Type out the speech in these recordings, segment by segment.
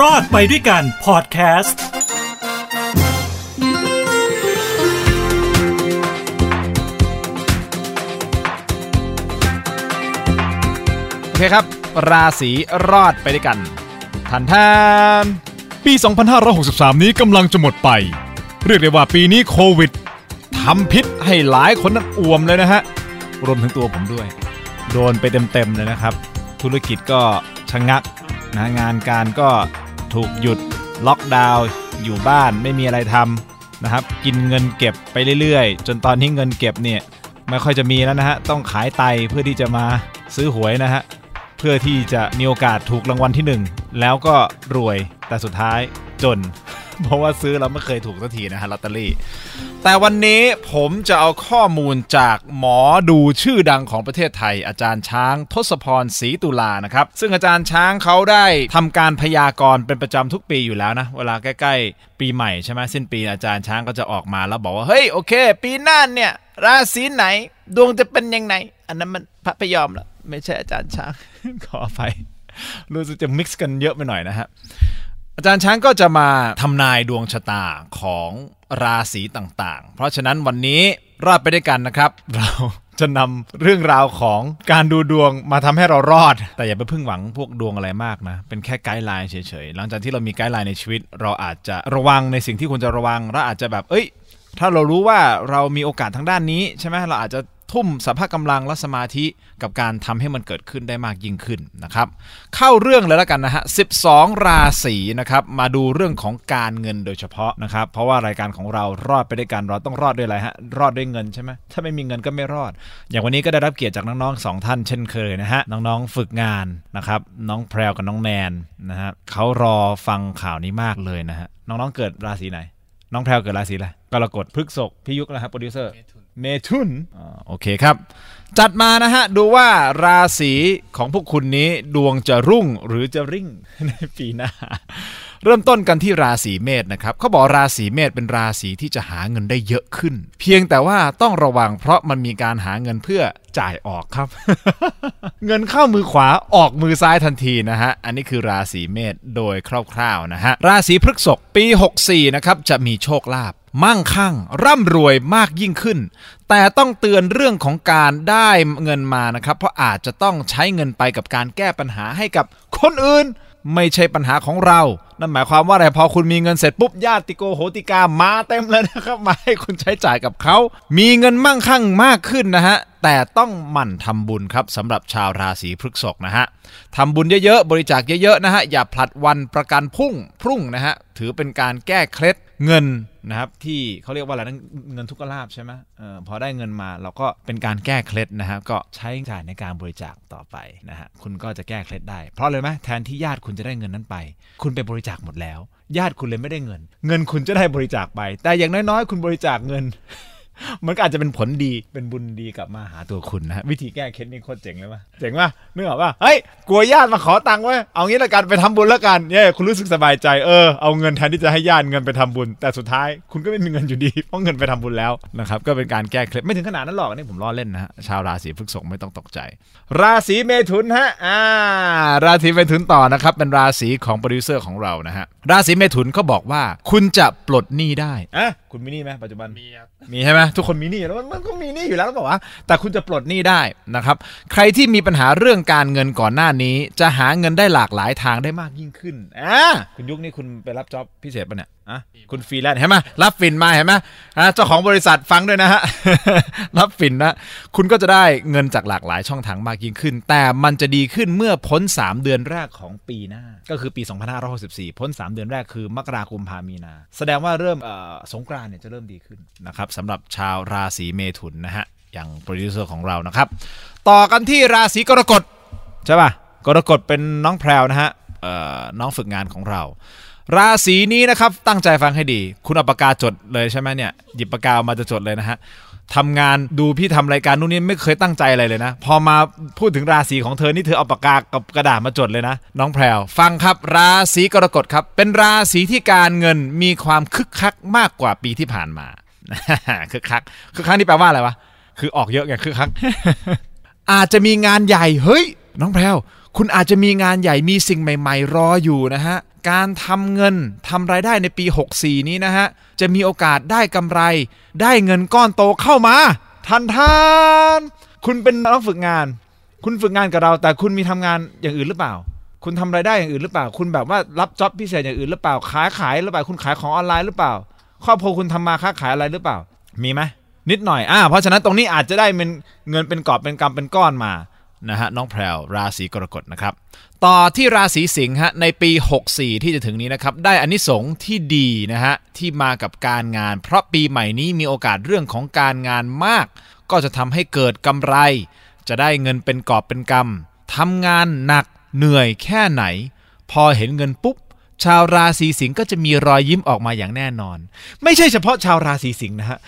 รอดไปด้วยกันพอดแคสต์โอเคครับ ราศีรอดไปด้วยกันทันทานปี 2563 นี้กำลังจะหมดไป เรียกได้ว่าปีนี้โควิดทำพิษให้หลายคนนั้นอ่วมเลยนะฮะ รวมถึงตัวผมด้วย โดนไปเต็มๆเลยนะครับ ธุรกิจก็ชะงักนะงานการก็ ถูกหยุด ล็อกดาวน์อยู่บ้านไม่มีอะไรทำนะครับ กินเงินเก็บไปเรื่อยๆ จนตอนที่เงินเก็บเนี่ยไม่ค่อยจะมีแล้วนะฮะต้องขายไตเพื่อที่จะมาซื้อหวยนะฮะเพื่อที่จะมีโอกาสถูกรางวัลที่หนึ่งแล้วก็รวยแต่สุดท้ายจน เพราะว่าซื้อเราไม่เคยถูกสักทีนะฮะลอตเตอรี่ แต่วันนี้ผมจะเอาข้อมูลจากหมอดูชื่อดังของประเทศไทย อาจารย์ช้างทศพรศรีตุลานะครับ ซึ่งอาจารย์ช้างเขาได้ทำการพยากรณ์เป็นประจำทุกปีอยู่แล้วนะ เวลาใกล้ ๆ ปีใหม่ใช่ไหมสิ้นปีอาจารย์ช้างก็จะออกมาแล้วบอกว่า เฮ้ยโอเค ปีหน้าเนี่ยราศีไหน ดวงจะเป็นยังไง อันนั้นมันพระพยอมละไม่ใช่อาจารย์ช้างขออภัยรู้สึกจะมิกซ์กันเยอะไปหน่อยนะฮะ อาจารย์ช้างก็จะมาทำนายดวงชะตาของราศีต่างๆ เพราะฉะนั้นวันนี้รอดไปด้วยกันนะครับ เราจะนำเรื่องราวของการดูดวงมาทำให้เรารอด แต่อย่าไปพึ่งหวังพวกดวงอะไรมากนะ เป็นแค่ไกด์ไลน์เฉยๆ หลังจากที่เรามีไกด์ไลน์ในชีวิต เราอาจจะระวังในสิ่งที่ควรจะระวังเราอาจจะแบบ เอ้ย ถ้าเรารู้ว่าเรามีโอกาสทางด้านนี้ใช่ไหมเราอาจจะ ทุ่มสภาพกำลังและสมาธิกับการทำให้มันเกิดขึ้นได้มากยิ่งขึ้นนะครับ เข้าเรื่องเลยแล้วกันนะฮะ 12 ราศีนะครับมาดูเรื่องของการเงินโดยเฉพาะนะครับ เพราะว่ารายการของเรารอดไปด้วยกันเราต้องรอดด้วยอะไรฮะรอดด้วยเงินใช่ไหมถ้าไม่มีเงินก็ไม่รอด อย่างวันนี้ก็ได้รับเกียรติจากน้องๆสองท่านเช่นเคยนะฮะน้องๆฝึกงานนะครับน้องแพรวกับน้องแนนนะฮะเขารอฟังข่าวนี้มากเลยนะฮะน้องๆเกิดราศีไหน น้องแพรวเกิดราศีอะไรกรกฎพฤษภพี่ยุกนะครับโปรดิวเซอร์ เมทุนโอเคครับ จัดมานะฮะ ดูว่าราศีของพวกคุณนี้ดวงจะรุ่งหรือจะริ่งในปีหน้า เริ่มต้นกันที่ราศีเมษนะครับเขาบอกราศีเมษเป็นราศีที่จะหาเงินได้เยอะขึ้น เพียงแต่ว่าต้องระวังเพราะมันมีการหาเงินเพื่อจ่ายออกครับ เงินเข้ามือขวาออกมือซ้ายทันทีนะฮะ อันนี้คือราศีเมษโดยคร่าวๆนะฮะ ราศีพฤษภปี 64นะครับจะมีโชคลาภ มั่งคั่ง ร่ำรวยมากยิ่งขึ้น แต่ต้องเตือนเรื่องของการได้เงินมานะครับ เพราะอาจจะต้องใช้เงินไปกับการแก้ปัญหาให้กับคนอื่น ไม่ใช่ปัญหาของเรา นั่นหมายความว่าอะไรพอคุณมีเงินเสร็จปุ๊บญาติโกโหติกามาเต็มเลยนะครับ มาให้คุณใช้จ่ายกับเขา มีเงินมั่งคั่งมากขึ้นนะฮะแต่ต้องหมั่นทำบุญครับสำหรับชาวราศีพฤษภนะฮะทำบุญเยอะๆ บริจาคเยอะๆนะฮะอย่าผลัดวันประกันพรุ่งพรุ่งนะฮะถือเป็นการแก้เคล็ด เงินนะครับที่เขาเรียกว่าอะไรนะเงินทุกขลาบใช่ไหมเออพอได้เงินมาเราก็เป็นการแก้เคล็ดนะครับก็ใช้จ่ายในการบริจาคต่อไปนะฮะคุณก็จะแก้เคล็ดได้ เพราะเลยไหมแทนที่ญาติคุณจะได้เงินนั้นไป คุณไปบริจาคหมดแล้ว ญาติคุณเลยไม่ได้เงิน เงินคุณจะได้บริจาคไป แต่อย่างน้อยๆ คุณบริจาคเงิน มันก็อาจจะเป็นผลดีเป็นบุญดีกลับมาหาตัวคุณนะฮะวิธีแก้เคล็ดนี่โคตรเจ๋งเลยป่ะเจ๋งป่ะนึกออกป่ะเฮ้ยกลัวญาติมาขอตังค์ไว้ยเอางี้ละกันไปทำบุญแล้วกันเนี่ยคุณรู้สึกสบายใจเออเอาเงินแทนที่จะให้ญาติเงินไปทำบุญ แต่สุดท้ายคุณก็ไม่มีเงินอยู่ดีเพราะเงินไปทำบุญแล้วนะครับก็เป็นการแก้เคล็ดไม่ถึงขนาดนั้นหรอกอันนี่ผมล้อเล่นนะฮะชาวราศีพฤษภไม่ต้องตกใจ ราศีเมถุนฮะอ่าราศีเมถุนต่อนะครับเป็นราศีของโปรดิวเซอร์ของเรานะฮะราศีเมถุนเขาบอกว่า คุณจะปลดหนี้ได้อะคุณมีหนี้ไหมปัจจุบันมีครับมีใช่ไหมทุกคนมีหนี้แล้วมันมันก็มีหนี้อยู่แล้วต้องบอกว่า แต่คุณจะปลดหนี้ได้นะครับ ใครที่มีปัญหาเรื่องการเงินก่อนหน้านี้ จะหาเงินได้หลากหลายทางได้มากยิ่งขึ้นอ่าคุณยุคนี้คุณไปรับ job พิเศษปะเนี่ยอะคุณฟรีแลนซ์เห็นไหมรับฟินมาเห็นไหมอะเจ้าของบริษัทฟังด้วยนะฮะรับฟินนะคุณก็จะได้เงินจากหลากหลายช่องทางมากยิ่งขึ้น แต่มันจะดีขึ้นเมื่อพ้น 3 เดือนแรกของปีหน้า ก็คือปี2564พ้น 3 เดือนแรกคือมกรากุมภามีนา แสดงว่าเริ่มเอ่อสงกรานต์เนี่ยจะเริ่มดีขึ้นนะครับสำหรับชาวราศีเมถุนนะฮะอย่างโปรดิวเซอร์ของเรานะครับ ต่อกันที่ราศีกรกฎใช่ป่ะกรกฎเป็นน้องแพรวนะฮะเอ่อน้องฝึกงานของเรา ราศีนี้นะครับตั้งใจฟังให้ดี คุณเอาปากกาจดเลยใช่ไหมเนี่ยหยิบปากกามาจะจดเลยนะฮะทำงานดูพี่ทำรายการนู่นนี่ไม่เคยตั้งใจอะไรเลยนะ พอมาพูดถึงราศีของเธอนี่เธอเอาปากกากับกระดาษมาจดเลยนะ น้องแพรวฟังครับ ราศีกรกฎครับ เป็นราศีที่การเงินมีความคึกคักมากกว่าปีที่ผ่านมา คึกคักคึกคักนี่แปลว่าอะไรวะคือออกเยอะไงคึกคัก อาจจะมีงานใหญ่เฮ้ย น้องแพรวคุณอาจจะมีงานใหญ่มีสิ่งใหม่ ๆ รออยู่นะฮะ การทำเงินทำรายได้ในปี 64 นี้นะฮะ จะมีโอกาสได้กำไร ได้เงินก้อนโตเข้ามา ทันทานคุณเป็นนักฝึกงาน คุณฝึกงานกับเรา แต่คุณมีทำงานอย่างอื่นหรือเปล่า คุณทำรายได้อย่างอื่นหรือเปล่า คุณแบบว่ารับจ็อบพิเศษอย่างอื่นหรือเปล่า ขายขายหรือเปล่า คุณขายของออนไลน์หรือเปล่า ครอบครัวคุณทำมาค้าขายอะไรหรือเปล่า มีไหมนิดหน่อยอ่าเพราะฉะนั้นตรงนี้อาจจะได้เป็นเงินเป็นกอบเป็นกำเป็นก้อนมานะฮะน้องแพรวราศีกรกฎนะครับ ต่อที่ราศีสิงห์ฮะในปี 64 ที่จะถึงนี้นะครับได้อานิสงส์ที่ดีนะฮะที่มากับการงาน เพราะปีใหม่นี้มีโอกาสเรื่องของการงานมาก ก็จะทำให้เกิดกำไร จะได้เงินเป็นกอบเป็นกำทำงานหนักเหนื่อยแค่ไหน พอเห็นเงินปุ๊บ ชาวราศีสิงห์ก็จะมีรอยยิ้มออกมาอย่างแน่นอน ไม่ใช่เฉพาะชาวราศีสิงห์นะฮะ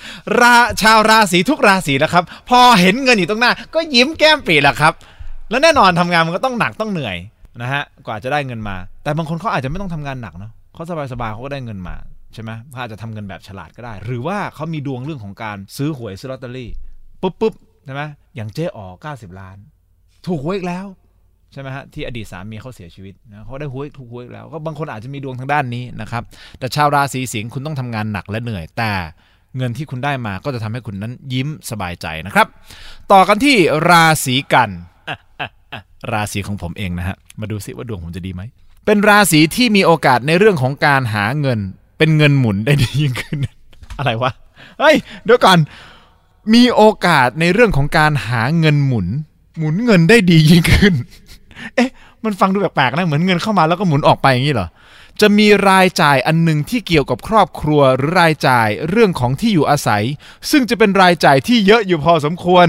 ราชาวราศีทุกราศีนะครับ พอเห็นเงินอยู่ตรงหน้า ก็ยิ้มแก้มปรีแหละครับ แล้วแน่นอนทำงานมันก็ต้องหนักต้องเหนื่อยนะฮะกว่าจะได้เงินมา แต่บางคนเขาอาจจะไม่ต้องทำงานหนักเนาะเขาสบายๆเขาก็ได้เงินมาใช่ไหมเขาอาจจะทำเงินแบบฉลาดก็ได้ หรือว่าเขามีดวงเรื่องของการซื้อหวยซื้อลอตเตอรี่ปุ๊บปุ๊บใช่ไหมอย่างเจ๊อ๋อ90 ล้าน ถูกหวยอีกแล้ว ใช่ไหมฮะที่อดีตสามีเขาเสียชีวิตนะเขาได้หวยถูกหวยแล้วก็บางคนอาจจะมีดวงทางด้านนี้นะครับ แต่ชาวราศีสิงห์คุณต้องทำงานหนักและเหนื่อย แต่เงินที่คุณได้มาก็จะทำให้คุณนั้นยิ้มสบายใจนะครับ ต่อกันที่ราศีกันราศีของผมเองนะฮะมาดูซิว่าดวงผมจะดีไหมเป็นราศีที่มีโอกาสในเรื่องของการหาเงิน เป็นเงินหมุนได้ดียิ่งขึ้น อะไรวะเฮ้ยเดี๋ยวก่อนมีโอกาสในเรื่องของการหาเงินหมุน หมุนเงินได้ดียิ่งขึ้น เอ๊ะ มันฟังดูแปลกๆนะ เหมือนเงินเข้ามาแล้วก็หมุนออกไปอย่างนี้เหรอ จะมีรายจ่ายอันหนึ่งที่เกี่ยวกับครอบครัวหรือรายจ่ายเรื่องของที่อยู่อาศัย ซึ่งจะเป็นรายจ่ายที่เยอะอยู่พอสมควร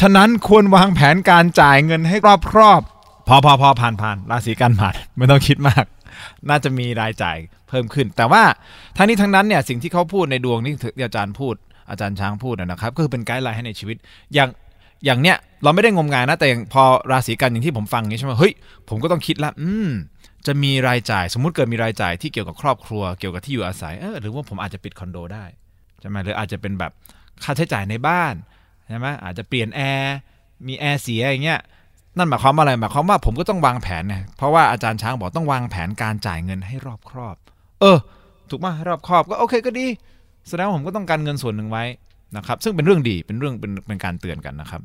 ฉะนั้นควรวางแผนการจ่ายเงินให้รอบครอบพอพอพอผ่านผ่านราศีกันผ่านไม่ต้องคิดมาก น่าจะมีรายจ่ายเพิ่มขึ้น แต่ว่าทั้งนี้ทั้งนั้นเนี่ยสิ่งที่เขาพูดในดวงนี่ที่อาจารย์พูดอาจารย์ช้างพูดนะครับ ก็คือเป็น guideline ให้ในชีวิต อย่าง อย่างเนี้ยเราไม่ได้งมงายนะ แต่พอราศีกันอย่างที่ผมฟังอย่างนี้ใช่ไหมเฮ้ยผมก็ต้องคิดละอืมจะมีรายจ่ายสมมุติเกิดมีรายจ่ายที่เกี่ยวกับครอบครัวเกี่ยวกับที่อยู่อาศัยเออหรือว่าผมอาจจะปิดคอนโดได้ใช่ไหมหรืออาจจะเป็นแบบค่าใช้จ่ายในบ้านใช่ไหมอาจจะเปลี่ยนแอร์มีแอร์เสียอย่างเงี้ยนั่นหมายความว่าอะไรหมายความว่าผมก็ต้องวางแผนไงเพราะว่าอาจารย์ช้างบอกต้องวางแผนการจ่ายเงินให้รอบคอบ เออ ถูกไหมรอบครอบก็โอเคก็ดีแสดงว่าผมก็ต้องการเงินส่วนหนึ่งไว้ นะครับ ซึ่งเป็นเรื่องดีเป็นเรื่องเป็นเป็นการเตือนกันนะครับ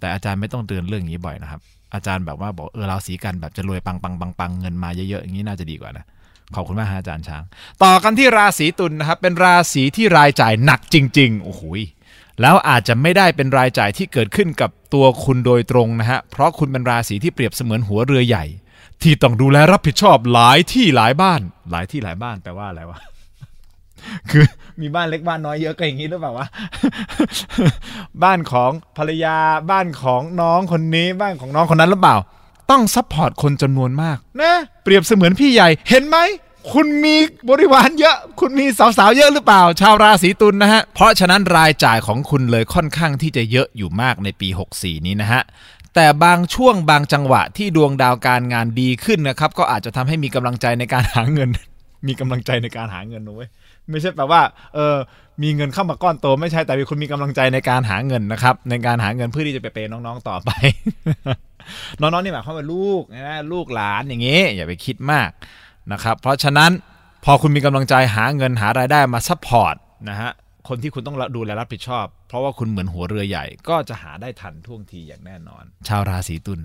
แต่อาจารย์ไม่ต้องเตือนเรื่องนี้บ่อยนะครับ อาจารย์แบบว่าบอกเออเราสีกันแบบจะรวยปังปังปังปังเงินมาเยอะๆอย่างนี้น่าจะดีกว่านะขอบคุณมากฮะอาจารย์ช้าง ต่อกันที่ราศีตุลนะครับ เป็นราศีที่รายจ่ายหนักจริงๆโอ้โหยแล้วอาจจะไม่ได้เป็นรายจ่ายที่เกิดขึ้นกับตัวคุณโดยตรงนะฮะเพราะคุณเป็นราศีที่เปรียบเสมือนหัวเรือใหญ่ ที่ต้องดูแลรับผิดชอบหลายที่หลายบ้าน หลายที่หลายบ้านแปลว่าอะไรวะ คือมีบ้านเล็กบ้านน้อยเยอะก็อย่างนี้หรือเปล่าวะบ้านของภรรยาบ้านของน้องคนนี้บ้านของน้องคนนั้นหรือเปล่า ต้อง support คนจำนวนมากนะเปรียบเสมือนพี่ใหญ่เห็นไหมคุณมีบริวารเยอะ คุณมีสาวๆเยอะหรือเปล่า ชาวราศีตุลย์นะฮะ เพราะฉะนั้นรายจ่ายของคุณเลยค่อนข้างที่จะเยอะอยู่มากในปี 64 นี้นะฮะ แต่บางช่วงบางจังหวะที่ดวงดาวการงานดีขึ้นนะครับ ก็อาจจะทำให้มีกำลังใจในการหาเงิน มีกำลังใจในการหาเงินนะเว้ย ไม่ใช่แปลว่าเออมีเงินเข้ามาก้อนโตไม่ใช่แต่คุณมีกำลังใจในการหาเงินนะครับ ในการหาเงินเพื่อที่จะไป pay น้องๆต่อไป น้องๆนี่หมายความว่าลูกนะลูกหลานอย่างงี้ อย่าไปคิดมากนะครับ เพราะฉะนั้นพอคุณมีกำลังใจหาเงินหารายได้มา supportนะฮะคนที่คุณต้องดูแลรับผิดชอบ เพราะว่าคุณเหมือนหัวเรือใหญ่ ก็จะหาได้ทันท่วงทีอย่างแน่นอน ชาวราศีตุล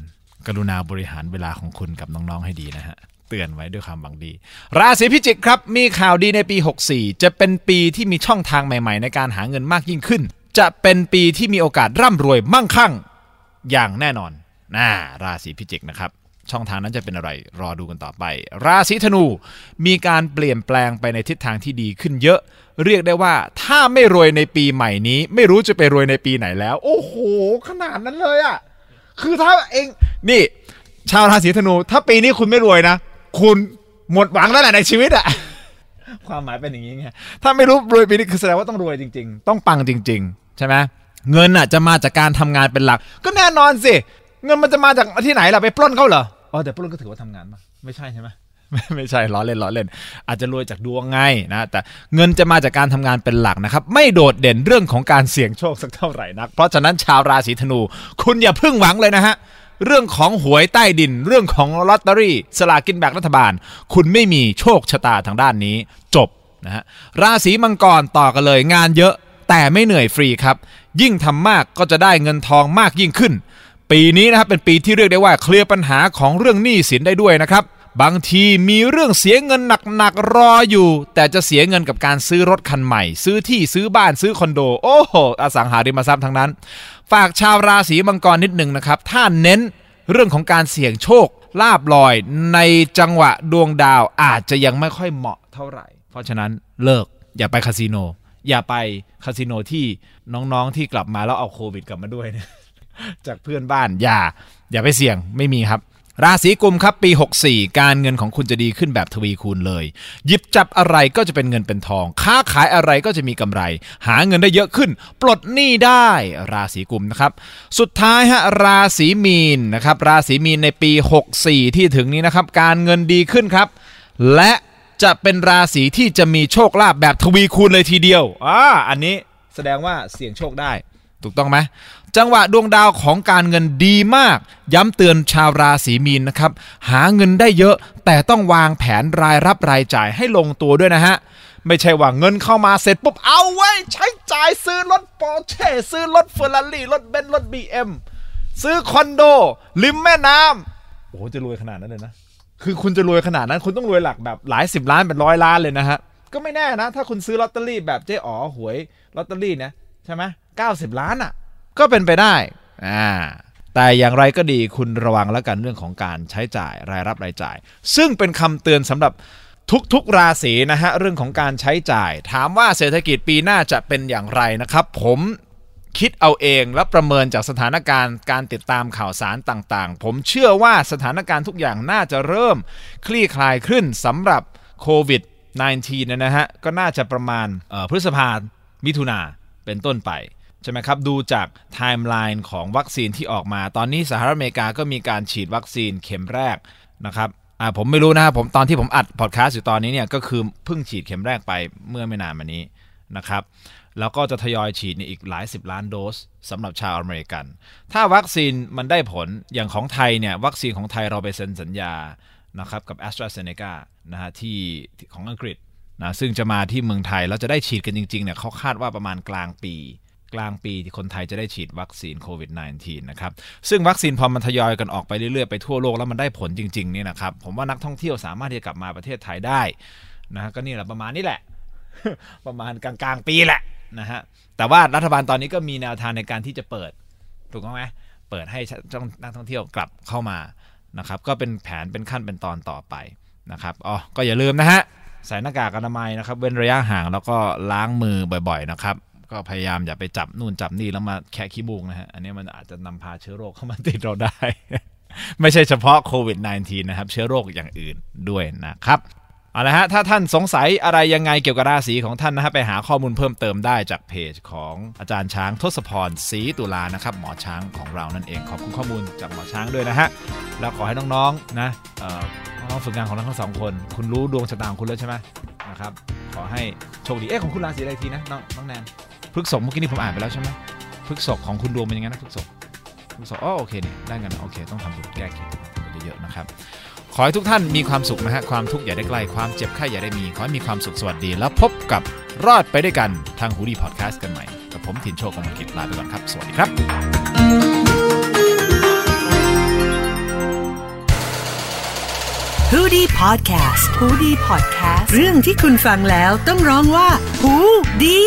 กรุณาบริหารเวลาของคุณกับน้องๆให้ดีนะฮะ เตือนไว้ด้วยความบังดี ราศีพิจิกครับ มีข่าวดีในปี 64 จะเป็นปีที่มีช่องทางใหม่ๆ ในการหาเงินมากยิ่งขึ้น จะเป็นปีที่มีโอกาสร่ำรวยมั่งคั่ง อย่างแน่นอนน่าราศีพิจิกนะครับช่องทางนั้นจะเป็นอะไรรอดูกันต่อไป ราศีธนู มีการเปลี่ยนแปลงไปในทิศทางที่ดีขึ้นเยอะ เรียกได้ว่าถ้าไม่รวยในปีใหม่นี้ ไม่รู้จะไปรวยในปีไหนแล้ว โอ้โห ขนาดนั้นเลยอะ คือถ้าเองนี่ ชาวราศีธนู ถ้าปีนี้คุณไม่รวยนะ คุณหมดหวังแล้วแหละในชีวิตอะความหมายเป็นอย่างนี้ไงถ้าไม่รู้รวยปีนี้คือแสดงว่าต้องรวยจริง ๆ ต้องปังจริง ๆ ใช่ไหมเงินอะจะมาจากการทำงานเป็นหลัก ก็แน่นอนสิ เงินมันจะมาจากที่ไหนล่ะไปปล้นเขาเหรออ๋อแต่ปล้นก็ถือว่าทำงานปะไม่ใช่ใช่ไหมไม่ไม่ใช่ล้อเล่นล้อเล่น อาจจะรวยจากดวงไงนะแต่เงินจะมาจากการทำงานเป็นหลักนะครับ ไม่โดดเด่นเรื่องของการเสี่ยงโชคสักเท่าไหร่นัก เพราะฉะนั้นชาวราศีธนู คุณอย่าพิ่งหวังเลยนะฮะ เรื่องของหวยใต้ดิน เรื่องของลอตเตอรี่ สลากินแบ่งรัฐบาล คุณไม่มีโชคชะตาทางด้านนี้ จบนะฮะราศีมังกรต่อกันเลยงานเยอะแต่ไม่เหนื่อยฟรีครับ ยิ่งทำมากก็จะได้เงินทองมากยิ่งขึ้น ปีนี้นะครับเป็นปีที่เรียกได้ว่าเคลียร์ปัญหาของเรื่องหนี้สินได้ด้วยนะครับบางทีมีเรื่องเสียเงินหนักๆรออยู่ แต่จะเสียเงินกับการซื้อรถคันใหม่ ซื้อที่ซื้อบ้านซื้อคอนโด โอ้โหอสังหาริมทรัพย์ทั้งนั้น ฝากชาวราศีมังกรนิดหนึ่งนะครับ ถ้าเน้นเรื่องของการเสี่ยงโชคลาบลอยในจังหวะดวงดาวอาจจะยังไม่ค่อยเหมาะเท่าไหร่ เพราะฉะนั้นเลิกอย่าไปคาสิโน อย่าไปคาสิโนที่น้องๆที่กลับมาแล้วเอาโควิดกลับมาด้วยเนี่ยจากเพื่อนบ้านอย่า อย่าไปเสี่ยงไม่มีครับ ราศีกุมครับปี 64 การเงินของคุณจะดีขึ้นแบบทวีคูณเลย หยิบจับอะไรก็จะเป็นเงินเป็นทอง ค้าขายอะไรก็จะมีกำไร หาเงินได้เยอะขึ้น ปลดหนี้ได้ราศีกุมนะครับสุดท้ายฮะราศีมีนนะครับราศีมีนในปี 64 ที่ถึงนี้นะครับการเงินดีขึ้นครับ และจะเป็นราศีที่จะมีโชคลาภแบบทวีคูณเลยทีเดียวอ่าอันนี้แสดงว่าเสี่ยงโชคได้ ถูกต้องไหม จังหวะดวงดาวของการเงินดีมาก ย้ำเตือนชาวราศีมีนนะครับ หาเงินได้เยอะ แต่ต้องวางแผนรายรับรายจ่ายให้ลงตัวด้วยนะฮะ ไม่ใช่ว่าเงินเข้ามาเสร็จปุ๊บ เอาไว้ใช้จ่ายซื้อรถปอร์เช่ซื้อรถเฟอร์รารี่รถเบนซ์รถบีเอ็มซื้อคอนโด ริมแม่น้ำโอ้จะรวยขนาดนั้นเลยนะ คือคุณจะรวยขนาดนั้น คุณต้องรวยหลักแบบหลายสิบล้านเป็นร้อยล้านเลยนะฮะก็ไม่แน่นะ ถ้าคุณซื้อลอตเตอรี่แบบเจ๊อ๋อหวยลอตเตอรี่นี่ยใช่ไหมเก้าสิบล้านอะ ก็เป็นไปได้อ่าแต่อย่างไรก็ดีคุณระวังแล้วกันเรื่องของการใช้จ่ายรายรับรายจ่าย ซึ่งเป็นคำเตือนสำหรับทุกๆราศีนะฮะเรื่องของการใช้จ่าย ถามว่าเศรษฐกิจปีหน้าจะเป็นอย่างไรนะครับ ผมคิดเอาเองและประเมินจากสถานการณ์การติดตามข่าวสารต่างๆ ผมเชื่อว่าสถานการณ์ทุกอย่างน่าจะเริ่ม คลี่คลายขึ้นสำหรับโควิด -19 นยนะฮะก็น่าจะประมาณพฤษภามิถุนาเป็นต้นไป ใช่ไหมครับ ดูจากไทม์ไลน์ของวัคซีนที่ออกมา ตอนนี้สหรัฐอเมริกาก็มีการฉีดวัคซีนเข็มแรกนะครับอ่าผมไม่รู้นะครับผมตอนที่ผมอัดพอดแคสต์อยู่ตอนนี้เนี่ยก็คือเพิ่งฉีดเข็มแรกไปเมื่อไม่นานมานี้นะครับแล้วก็จะทยอยฉีดในอีกหลายสิบล้านโดสสำหรับชาวอเมริกัน ถ้าวัคซีนมันได้ผลอย่างของไทยเนี่ยวัคซีนของไทยเราไปเซ็นสัญญานะครับกับ AstraZeneca นะฮะที่ของอังกฤษนะซึ่งจะมาที่เมืองไทยแล้วจะได้ฉีดกันจริงๆเนี่ยเขาคาดว่าประมาณกลางปี กลางปีที่คนไทยจะได้ฉีดวัคซีนโควิด -19 นะครับซึ่งวัคซีนพอมันทยอยกันออกไปเรื่อยๆ ไปทั่วโลกแล้วมันได้ผลจริงๆเนี่ยนะครับผมว่านักท่องเที่ยวสามารถที่จะกลับมาประเทศไทยได้นะฮะก็นี่แหละประมาณนี้แหละ ประมาณกลางๆ ปีแหละนะฮะแต่ว่ารัฐบาลตอนนี้ก็มีแนวทางในการที่จะเปิดถูกต้องไหมเปิดให้นักท่องเที่ยวกลับเข้ามานะครับก็เป็นแผนเป็นขั้นเป็นตอนต่อไปนะครับอ๋อก็อย่าลืมนะฮะใส่หน้ากากอนามัยนะครับ เว้นระยะห่างแล้วก็ล้างมือบ่อยๆนะครับ ก็พยายามอย่าไปจับนู่นจับนี่แล้วมาแคะขี้บูกนะฮะ อันนี้มันอาจจะนำพาเชื้อโรคเข้ามาติดเราได้ ไม่ใช่เฉพาะโควิด -19 นะครับ เชื้อโรคอย่างอื่นด้วยนะครับเอาละฮะ ถ้าท่านสงสัยอะไรยังไงเกี่ยวกับราศีของท่านนะฮะไปหาข้อมูลเพิ่มเติมได้จากเพจของอาจารย์ช้างทศพรศรีตุลานะครับ หมอช้างของเรานั่นเอง ขอบคุณข้อมูลจากหมอช้างด้วยนะฮะ แล้วขอให้น้องๆนะน้องฝึกงานของทั้งสองคน คุณรู้ดวงชะตาของคุณแล้วใช่ไหมนะครับ ขอให้โชคดี เอ๊ะของคุณราศีอะไรทีนะน้องน้องแนน พฤกษกเมื่อกี้นี่ผมอ่านไปแล้วใช่ไหมพฤกษกของคุณดวงเป็นยังไงนะพฤกษกพฤกษกอ๋อโอเคเนี่ยได้กันโอเค ต้องทำบุญแก้เคล็ดเยอะๆนะครับขอให้ทุกท่านมีความสุขนะฮะความทุกข์อย่าได้ใกล้ความเจ็บไข้อย่าได้มี ขอให้มีความสุขสวัสดี แล้วพบกับรอดไปด้วยกันทางฮูดีพอดแคสต์กันใหม่กับผมถิ่นโชคกมลกิจลาไปก่อนครับ สวัสดีครับ h o ดี้พอดแคสต์ฮูดี้พอดแคสต์เรื่องที่คุณฟังแล้วต้องร้องว่าหูดี